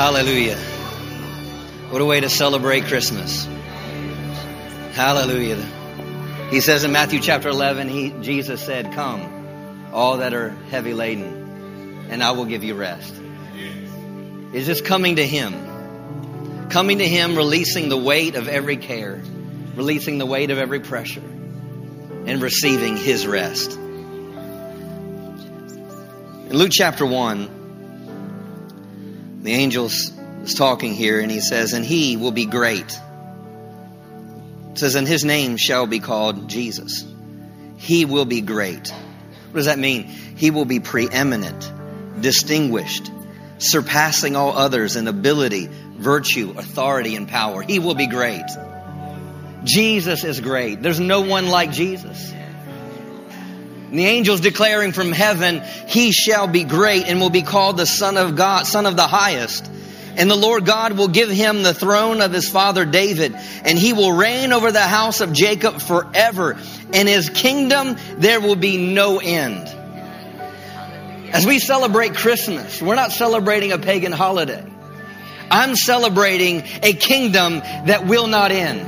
Hallelujah. What a way to celebrate Christmas. Hallelujah. He says in Matthew chapter 11, he, Jesus said, Come, all that are heavy laden, and I will give you rest. It's just coming to Him. Coming to Him, releasing the weight of every care, releasing the weight of every pressure, and receiving His rest. In Luke chapter 1, the angel is talking here, and he says, And He will be great it says, and his name shall be called Jesus. He will be great. What does that mean? He will be preeminent, distinguished, surpassing all others in ability, virtue, authority, and power. He will be great. Jesus is great. There's no one like Jesus. The angels declaring from heaven, He shall be great and will be called the Son of God, Son of the highest. And the Lord God will give him the throne of his father David, and he will reign over the house of Jacob forever. In his kingdom there will be no end. As we celebrate Christmas, we're not celebrating a pagan holiday. I'm celebrating a kingdom that will not end.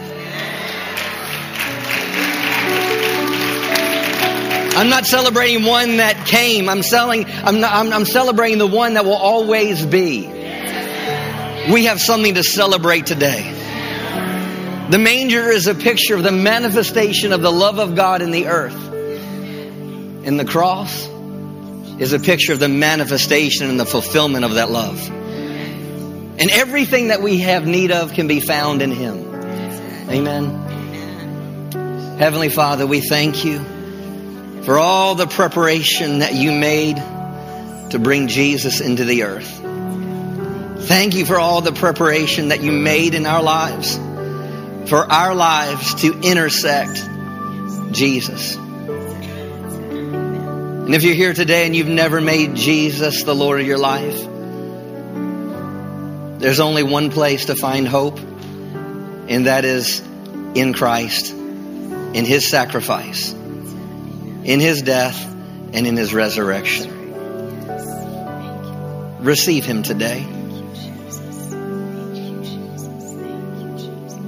I'm not celebrating one that came. I'm selling, I'm, not, I'm, I'm celebrating the one that will always be. We have something to celebrate today. The manger is a picture of the manifestation of the love of God in the earth. And the cross is a picture of the manifestation and the fulfillment of that love. And everything that we have need of can be found in Him. Amen. Heavenly Father, we thank you for all the preparation that you made to bring Jesus into the earth. Thank you for all the preparation that you made in our lives, for our lives to intersect Jesus. And if you're here today and you've never made Jesus the Lord of your life, there's only one place to find hope, and that is in Christ, in His sacrifice, in His death, and in His resurrection. Receive Him today.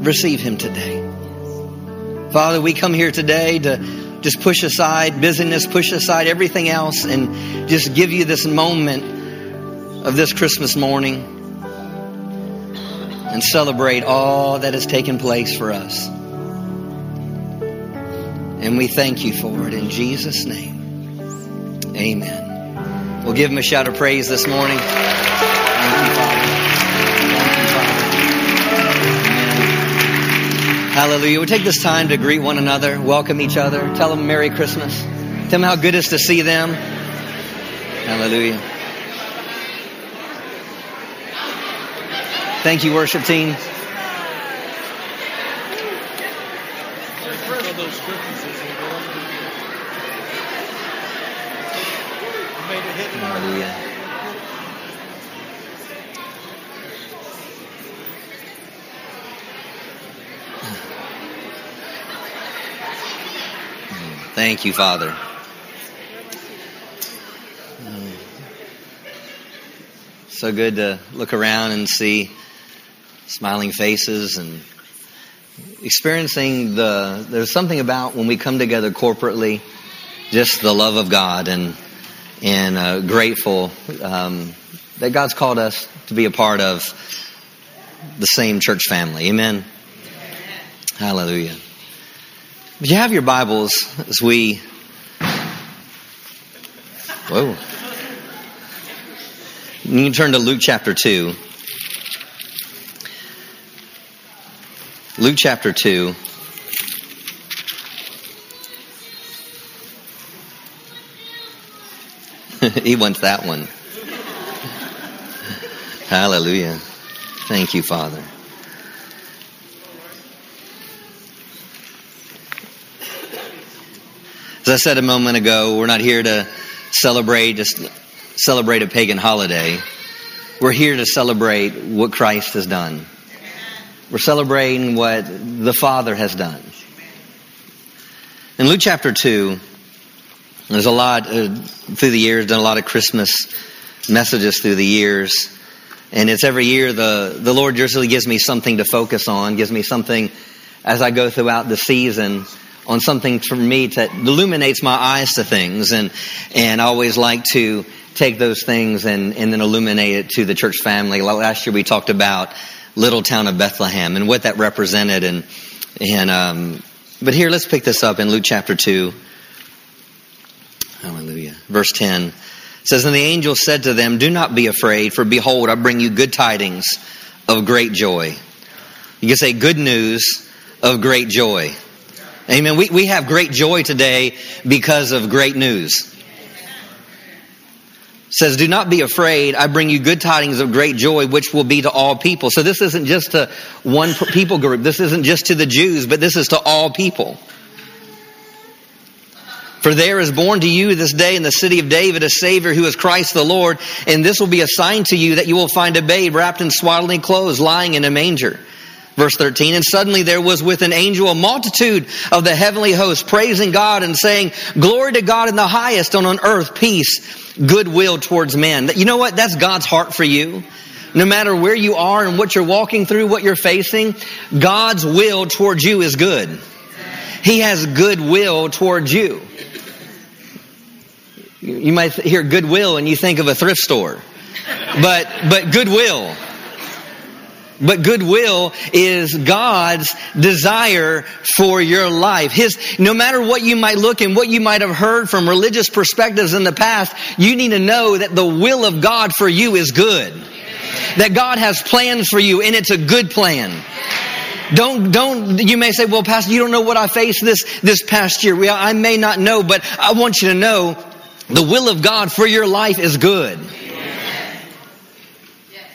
receive Him today. Father, we come here today to just push aside busyness, push aside everything else, and just give you this moment of this Christmas morning and celebrate all that has taken place for us. And we thank you for it in Jesus' name. Amen. We'll give him a shout of praise this morning. Hallelujah. We take this time to greet one another, welcome each other, tell them Merry Christmas, tell them how good it is to see them. Hallelujah. Thank you, worship team. Hallelujah. Thank you, Father. So good to look around and see smiling faces and experiencing the. There's something about when we come together corporately, just the love of God and and uh, grateful um, that God's called us to be a part of the same church family. Amen. Hallelujah. Would you have your Bibles as we. Whoa. You can turn to Luke chapter 2. Luke chapter 2. He wants that one. Hallelujah. Thank you, Father. As I said a moment ago, we're not here to celebrate, just celebrate a pagan holiday. We're here to celebrate what Christ has done. We're celebrating what the Father has done. In Luke chapter 2, there's a lot uh, through the years, done a lot of Christmas messages through the years. And it's every year the, the Lord usually gives me something to focus on, gives me something as I go throughout the season on something for me that illuminates my eyes to things. And, and I always like to take those things and, and then illuminate it to the church family. Last year we talked about little town of Bethlehem and what that represented. And, and, um, but here, let's pick this up in Luke chapter 2. Hallelujah. Verse 10 says, And the angel said to them, Do not be afraid, for behold, I bring you good tidings of great joy. You can say good news of great joy. Amen. We, we have great joy today because of great news. says, Do not be afraid. I bring you good tidings of great joy, which will be to all people. So this isn't just to one people group. This isn't just to the Jews, but this is to all people. For there is born to you this day in the city of David a Savior who is Christ the Lord, and this will be a sign to you that you will find a babe wrapped in swaddling clothes lying in a manger. Verse 13, and suddenly there was with an angel a multitude of the heavenly host praising God and saying, Glory to God in the highest, and on earth peace, goodwill towards men. You know what? That's God's heart for you. No matter where you are and what you're walking through, what you're facing, God's will towards you is good. He has goodwill towards you. You might hear goodwill and you think of a thrift store. But, but goodwill. But goodwill is God's desire for your life. His, no matter what you might look and what you might have heard from religious perspectives in the past, you need to know that the will of God for you is good. That God has plans for you and it's a good plan. Don't, don't, you may say, well, Pastor, you don't know what I faced this, this past year. I may not know, but I want you to know the will of God for your life is good.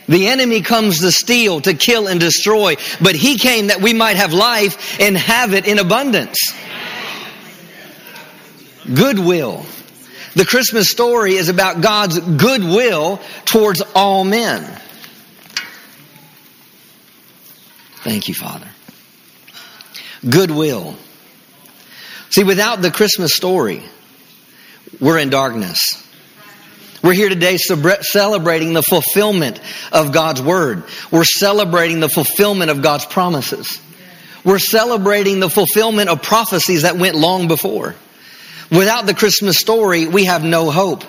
The enemy comes to steal, to kill, and destroy, but he came that we might have life and have it in abundance. Goodwill. The Christmas story is about God's goodwill towards all men. Thank you, Father. Goodwill. See, without the Christmas story, we're in darkness. We're here today celebrating the fulfillment of God's Word. We're celebrating the fulfillment of God's promises. We're celebrating the fulfillment of prophecies that went long before. Without the Christmas story, we have no hope.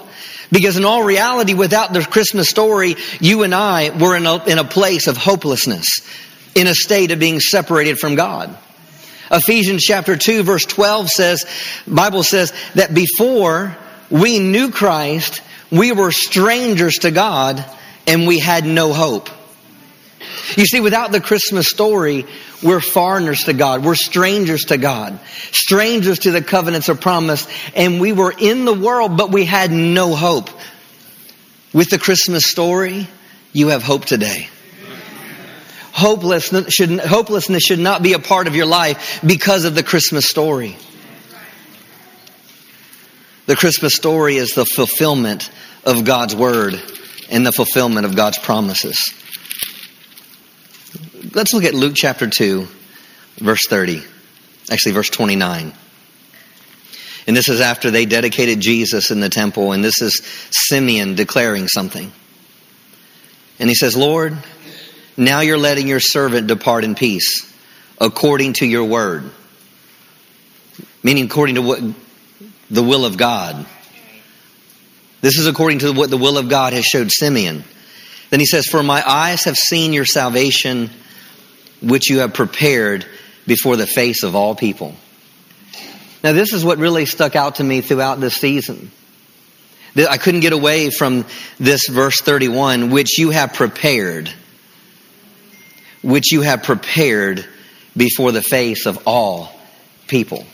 Because in all reality, without the Christmas story, you and I were in a, in a place of hopelessness, in a state of being separated from God. Ephesians chapter 2 verse 12 says, Bible says that before we knew Christ, we were strangers to God and we had no hope. You see, without the Christmas story, we're foreigners to God. We're strangers to God. Strangers to the covenants of promise. And we were in the world, but we had no hope. With the Christmas story, you have hope today. Hopelessness should, hopelessness should not be a part of your life because of the Christmas story. The Christmas story is the fulfillment of God's word and the fulfillment of God's promises. Let's look at Luke chapter 2, verse 30. Actually, verse 29. And this is after they dedicated Jesus in the temple, and this is Simeon declaring something. And he says, Lord, now you're letting your servant depart in peace, according to your word. Meaning, according to what the will of God. This is according to what the will of God has showed Simeon. Then he says, For my eyes have seen your salvation, which you have prepared before the face of all people. Now, this is what really stuck out to me throughout this season. I couldn't get away from this verse 31, which you have prepared, which you have prepared before the face of all people.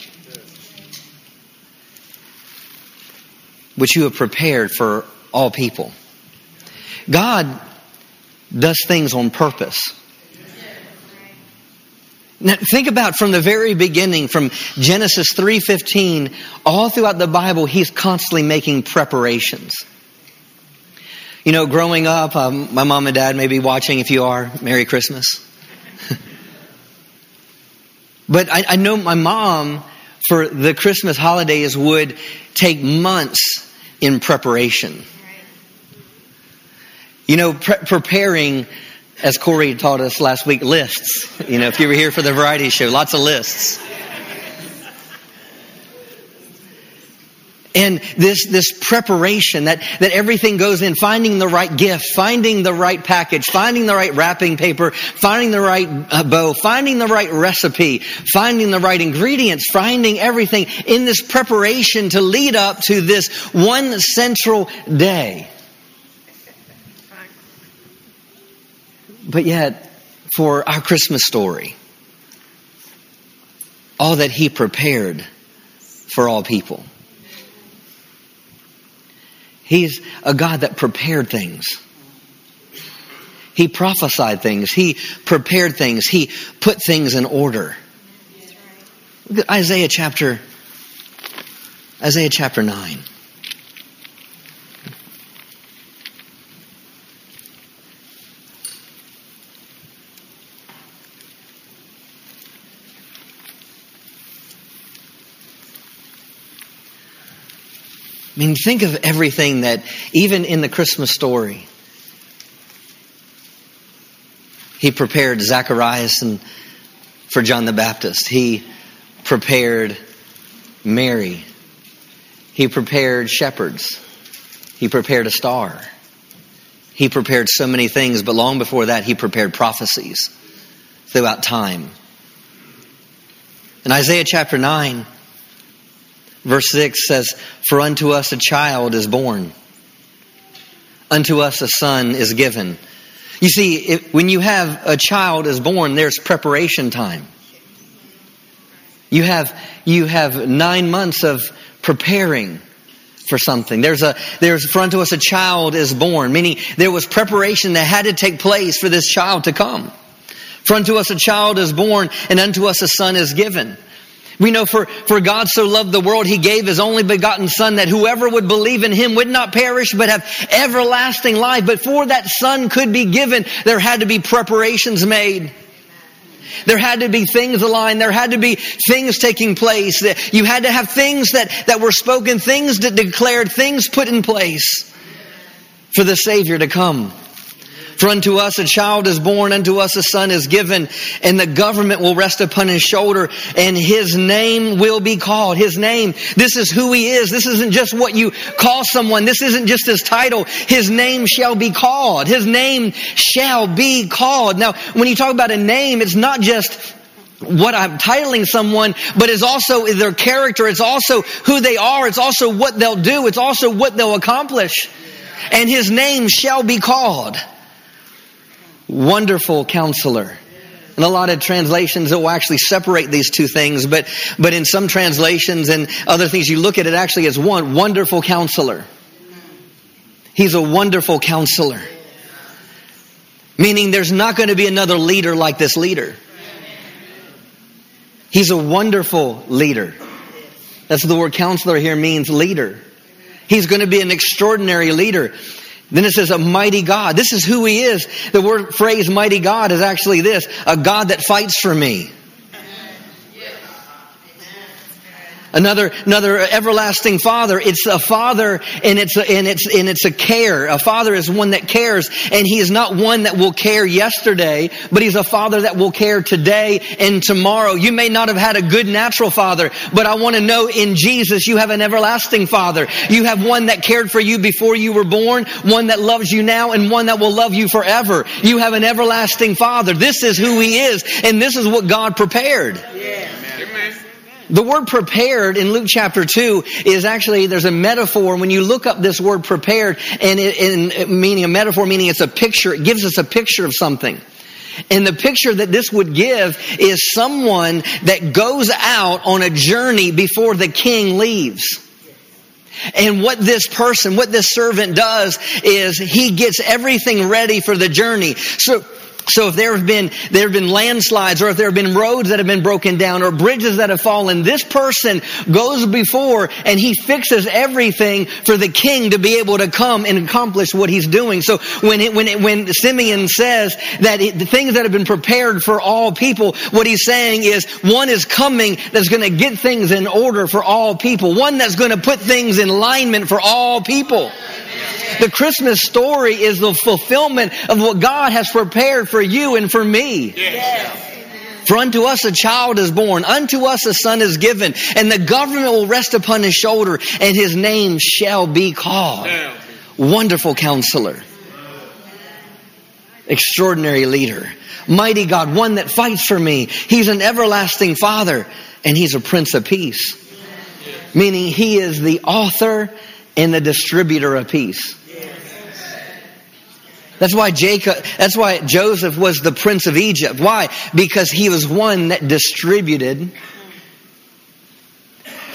which you have prepared for all people. God does things on purpose. Now, think about from the very beginning, from Genesis 3.15, all throughout the Bible, He's constantly making preparations. You know, growing up, um, my mom and dad may be watching. If you are, Merry Christmas. but I, I know my mom, for the Christmas holidays, would take months in preparation. You know, pre- preparing, as Corey taught us last week, lists. You know, if you were here for the variety show, lots of lists. And this this preparation that that everything goes in. Finding the right gift finding the right package finding the right wrapping paper finding the right uh, bow finding the right recipe finding the right ingredients finding everything in this preparation to lead up to this one central day. But yet for our christmas story all that he prepared for all people He's a God that prepared things. He prophesied things. He prepared things. He put things in order. Look at Isaiah chapter Isaiah chapter 9. I mean, think of everything that, even in the Christmas story, he prepared Zacharias and for John the Baptist. He prepared Mary. He prepared shepherds. He prepared a star. He prepared so many things, but long before that, he prepared prophecies throughout time. In Isaiah chapter 9, Verse 6 says, For unto us a child is born, unto us a son is given. You see, when you have a child is born, there's preparation time. You have, you have nine months of preparing for something. There's a, there's, for unto us a child is born, meaning there was preparation that had to take place for this child to come. For unto us a child is born, and unto us a son is given. We know for, for God so loved the world, He gave His only begotten Son that whoever would believe in Him would not perish but have everlasting life. But for that Son could be given, there had to be preparations made. There had to be things aligned. There had to be things taking place. You had to have things that, that were spoken, things that declared, things put in place for the Savior to come. For unto us a child is born, unto us a son is given, and the government will rest upon his shoulder, and his name will be called. His name, this is who he is. This isn't just what you call someone. This isn't just his title. His name shall be called. His name shall be called. Now, when you talk about a name, it's not just what I'm titling someone, but it's also their character. It's also who they are. It's also what they'll do. It's also what they'll accomplish. And his name shall be called. Wonderful counselor. And a lot of translations, it will actually separate these two things, but, but in some translations and other things, you look at it actually as one wonderful counselor. He's a wonderful counselor. Meaning there's not going to be another leader like this leader. He's a wonderful leader. That's what the word counselor here means leader. He's going to be an extraordinary leader. Then it says a mighty God. This is who he is. The word phrase mighty God is actually this, a God that fights for me. Another, another everlasting father. It's a father and it's a, and it's, and it's a care. A father is one that cares and he is not one that will care yesterday, but he's a father that will care today and tomorrow. You may not have had a good natural father, but I want to know in Jesus you have an everlasting father. You have one that cared for you before you were born, one that loves you now and one that will love you forever. You have an everlasting father. This is who he is and this is what God prepared. Yeah. The word prepared in Luke chapter 2 is actually, there's a metaphor. When you look up this word prepared, and in meaning a metaphor, meaning it's a picture, it gives us a picture of something. And the picture that this would give is someone that goes out on a journey before the king leaves. And what this person, what this servant does is he gets everything ready for the journey. So so if there have been, there have been landslides or if there have been roads that have been broken down or bridges that have fallen, this person goes before and he fixes everything for the king to be able to come and accomplish what he's doing. So when it, when it, when Simeon says that it, the things that have been prepared for all people, what he's saying is one is coming that's going to get things in order for all people. One that's going to put things in alignment for all people. The Christmas story is the fulfillment of what God has prepared for you and for me. For unto us a child is born, unto us a son is given, and the government will rest upon his shoulder, and his name shall be called. Wonderful counselor. Extraordinary leader. Mighty God, one that fights for me. He's an everlasting father, and he's a prince of peace. Meaning he is the author and the distributor of peace. That's why Jacob, that's why Joseph was the prince of Egypt. Why? Because he was one that distributed.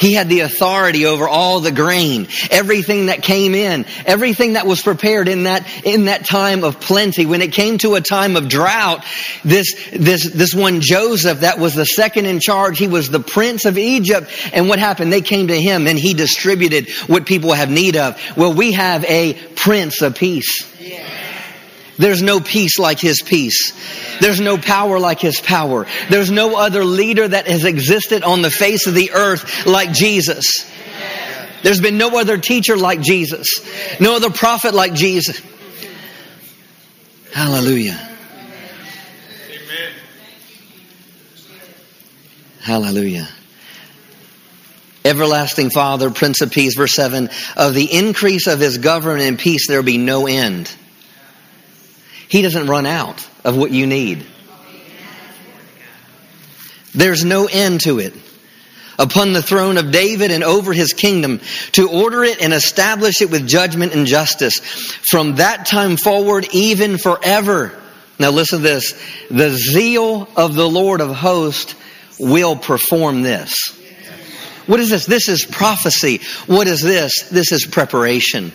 He had the authority over all the grain, everything that came in, everything that was prepared in that, in that time of plenty. When it came to a time of drought, this, this, this one Joseph that was the second in charge, he was the prince of Egypt. And what happened? They came to him and he distributed what people have need of. Well, we have a prince of peace. There's no peace like His peace. There's no power like His power. There's no other leader that has existed on the face of the earth like Jesus. There's been no other teacher like Jesus. No other prophet like Jesus. Hallelujah. Amen. Hallelujah. Everlasting Father, Prince of Peace, verse 7 of the increase of his government and peace there will be no end he doesn't run out of what you need. There's no end to it. Upon the throne of David and over his kingdom, to order it and establish it with judgment and justice. From that time forward, even forever. Now listen to this. The zeal of the Lord of hosts will perform this. What is this? This is prophecy. What is this? This is preparation.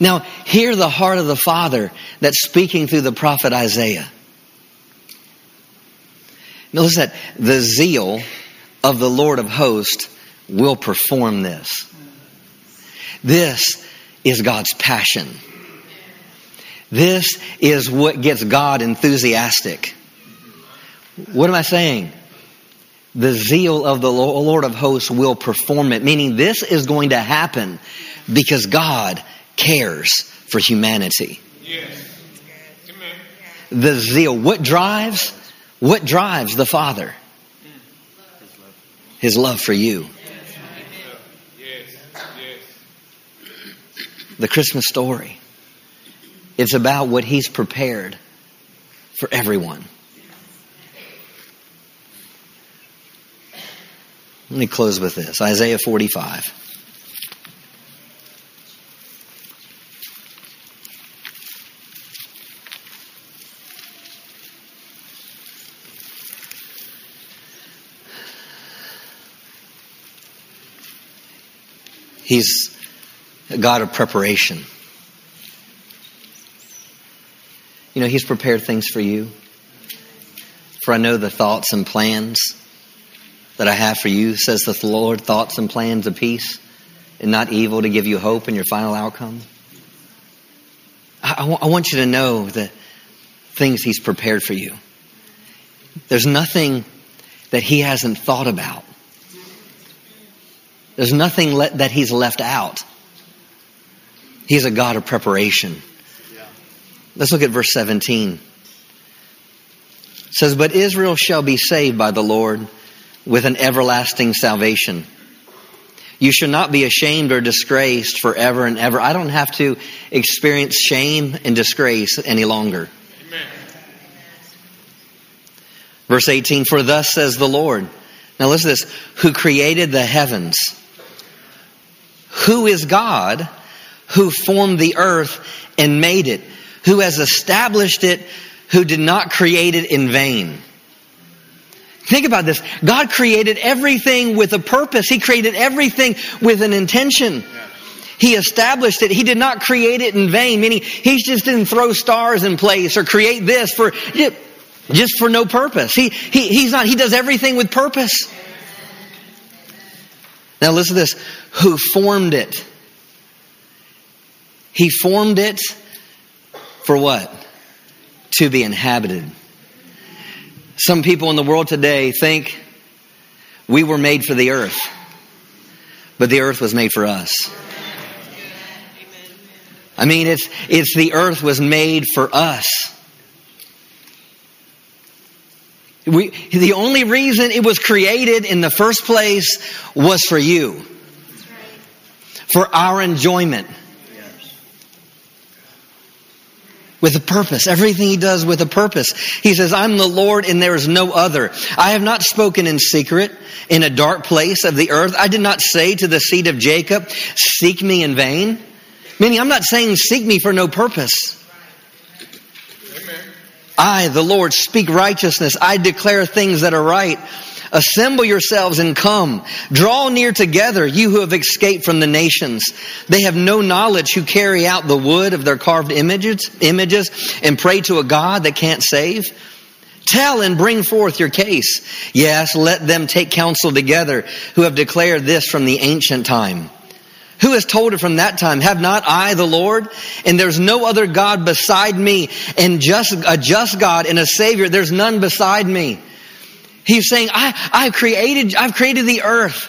Now, hear the heart of the Father that's speaking through the prophet Isaiah. Notice that the zeal of the Lord of hosts will perform this. This is God's passion. This is what gets God enthusiastic. What am I saying? The zeal of the Lord of hosts will perform it, meaning this is going to happen because God cares for humanity. Yes. The zeal. What drives? What drives the Father? His love for you. The Christmas story. It's about what He's prepared for everyone. Let me close with this Isaiah 45. He's a God of preparation. You know, He's prepared things for you. For I know the thoughts and plans that I have for you, says the Lord, thoughts and plans of peace and not evil to give you hope in your final outcome. I, I want you to know the things He's prepared for you. There's nothing that He hasn't thought about. There's nothing le- that he's left out. He's a God of preparation. Let's look at verse 17. It says, But Israel shall be saved by the Lord with an everlasting salvation. You should not be ashamed or disgraced forever and ever. I don't have to experience shame and disgrace any longer. Amen. Verse 18, For thus says the Lord. Now listen to this. Who created the heavens who is God who formed the earth and made it, who has established it, who did not create it in vain. Think about this. God created everything with a purpose. He created everything with an intention. He established it. He did not create it in vain, meaning he just didn't throw stars in place or create this for just for no purpose. He, he, he's not, he does everything with purpose. Now listen to this. Who formed it? He formed it for what? To be inhabited. Some people in the world today think we were made for the earth, but the earth was made for us. I mean, it's, it's the earth was made for us. We, the only reason it was created in the first place was for you. For our enjoyment. with a purpose. Everything he does with a purpose. He says, I'm the Lord and there is no other. I have not spoken in secret in a dark place of the earth. I did not say to the seed of Jacob, seek me in vain. Meaning, I'm not saying seek me for no purpose. I, the Lord, speak righteousness. I declare things that are right. Assemble yourselves and come. Draw near together, you who have escaped from the nations. They have no knowledge who carry out the wood of their carved images, images and pray to a God that can't save. Tell and bring forth your case. Yes, let them take counsel together who have declared this from the ancient time. Who has told it from that time? Have not I the Lord? And there's no other God beside me, and just a just God and a Savior. There's none beside me. He's saying, I, I've created, I've created the earth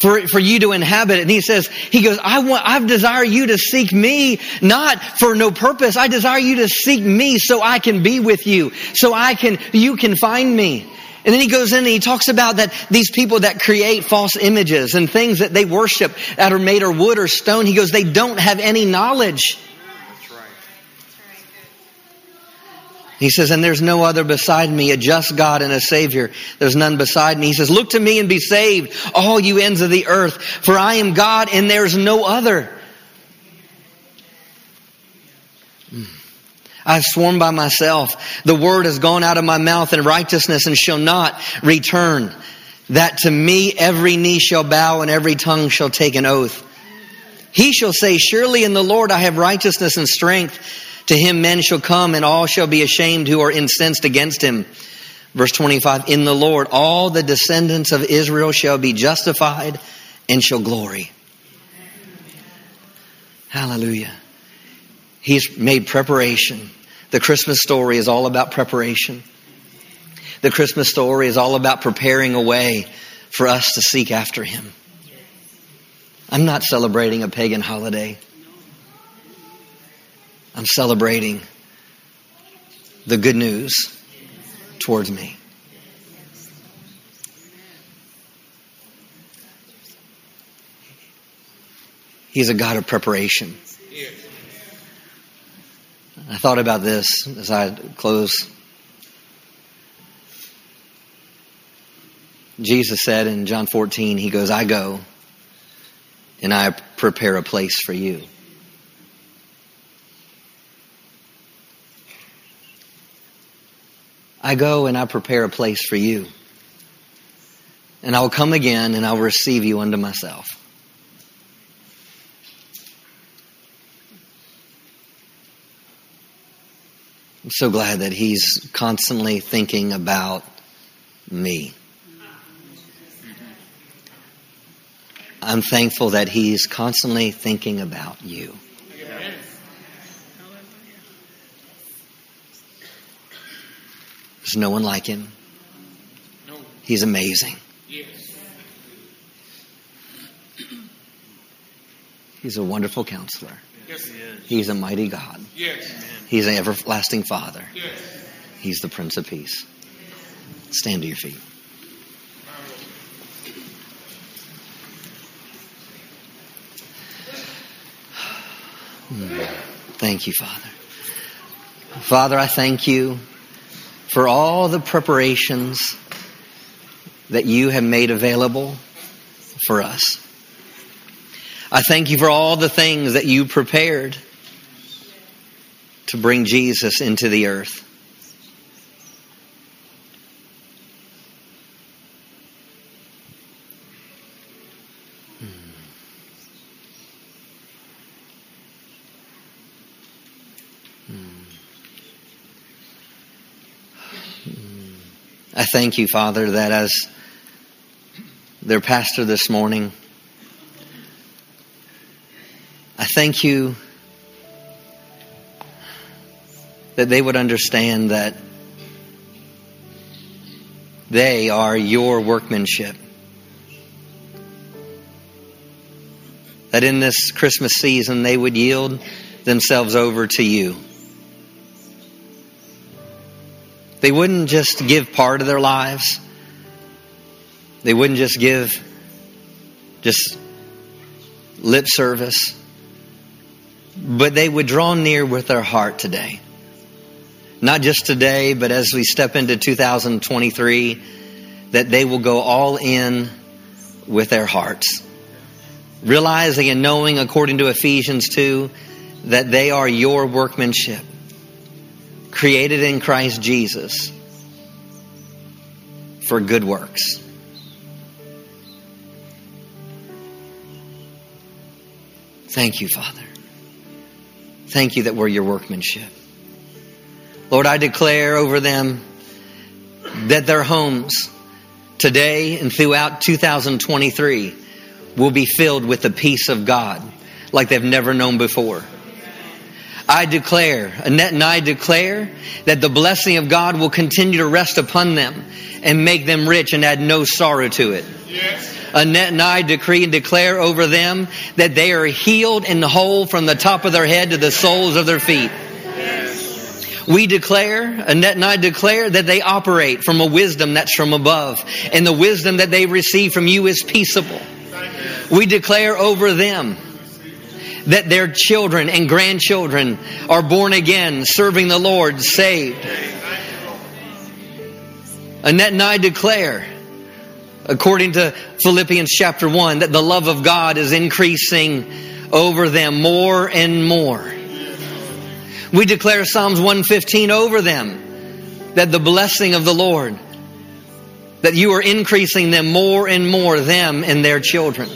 for, for you to inhabit it. And he says, he goes, I want, I desire you to seek me, not for no purpose. I desire you to seek me so I can be with you, so I can, you can find me. And then he goes in and he talks about that these people that create false images and things that they worship that are made of wood or stone, he goes, they don't have any knowledge. He says, and there's no other beside me, a just God and a Savior. There's none beside me. He says, look to me and be saved, all you ends of the earth, for I am God and there's no other. Hmm. I've sworn by myself, the word has gone out of my mouth in righteousness and shall not return. That to me every knee shall bow and every tongue shall take an oath. He shall say, surely in the Lord I have righteousness and strength. To him men shall come and all shall be ashamed who are incensed against him. Verse 25, in the Lord all the descendants of Israel shall be justified and shall glory. Hallelujah. He's made preparation. The Christmas story is all about preparation. The Christmas story is all about preparing a way for us to seek after Him. I'm not celebrating a pagan holiday. I'm celebrating the good news towards me. He's a God of preparation. I thought about this as I close. Jesus said in John 14, He goes, I go and I prepare a place for you. I go and I prepare a place for you. And I'll come again and I'll receive you unto myself. I'm so glad that he's constantly thinking about me. I'm thankful that he's constantly thinking about you. There's no one like him. He's amazing. He's a wonderful counselor. Yes, he is. He's a mighty God. Yes. He's an everlasting Father. Yes. He's the Prince of Peace. Stand to your feet. Hmm. Thank you, Father. Father, I thank you for all the preparations that you have made available for us. I thank you for all the things that you prepared to bring Jesus into the earth. I thank you, Father, that as their pastor this morning, I thank you that they would understand that they are your workmanship. that in this Christmas season they would yield themselves over to you. They wouldn't just give part of their lives. They wouldn't just give just lip service, but they would draw near with their heart today. Not just today, but as we step into 2023, that they will go all in with their hearts. Realizing and knowing, according to Ephesians 2, that they are your workmanship created in Christ Jesus for good works. Thank you, Father. Thank you that we're your workmanship. Lord, I declare over them that their homes today and throughout 2023 will be filled with the peace of God like they've never known before. I declare, Annette and I declare that the blessing of God will continue to rest upon them and make them rich and add no sorrow to it. Yes. Annette and I decree and declare over them that they are healed and whole from the top of their head to the soles of their feet. Yes. We declare, Annette and I declare that they operate from a wisdom that's from above, and the wisdom that they receive from you is peaceable. We declare over them that their children and grandchildren are born again, serving the Lord, saved. Annette and I declare, according to Philippians chapter 1, that the love of God is increasing over them more and more. We declare Psalms 115 over them, that the blessing of the Lord, that you are increasing them more and more, them and their children.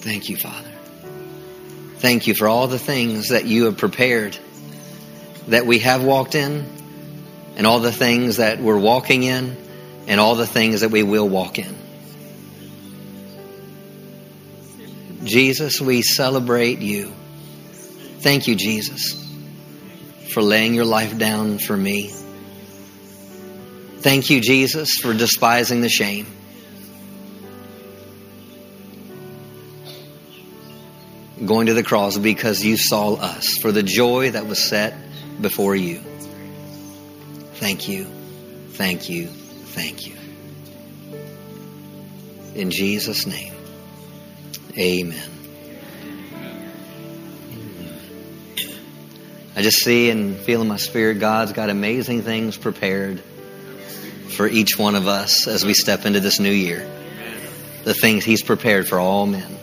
Thank you, Father. Thank you for all the things that you have prepared that we have walked in, and all the things that we're walking in, and all the things that we will walk in. Jesus, we celebrate you. Thank you, Jesus, for laying your life down for me. Thank you, Jesus, for despising the shame. Going to the cross because you saw us for the joy that was set before you. Thank you. Thank you. Thank you. In Jesus' name, amen. I just see and feel in my spirit God's got amazing things prepared for each one of us as we step into this new year. The things He's prepared for all men.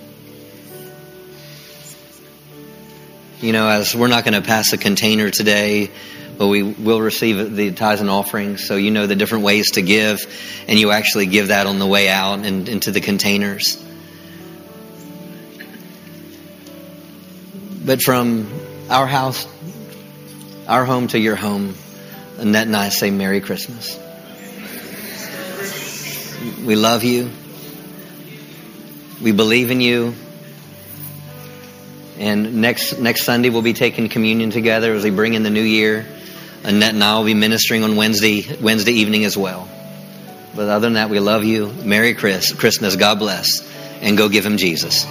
You know, as we're not going to pass a container today, but we will receive the tithes and offerings. So you know the different ways to give, and you actually give that on the way out and into the containers. But from our house, our home to your home, Annette and I say Merry Christmas. We love you. We believe in you. And next next Sunday we'll be taking communion together as we bring in the new year. Annette and I will be ministering on Wednesday Wednesday evening as well. But other than that, we love you. Merry Chris, Christmas. God bless, and go give him Jesus.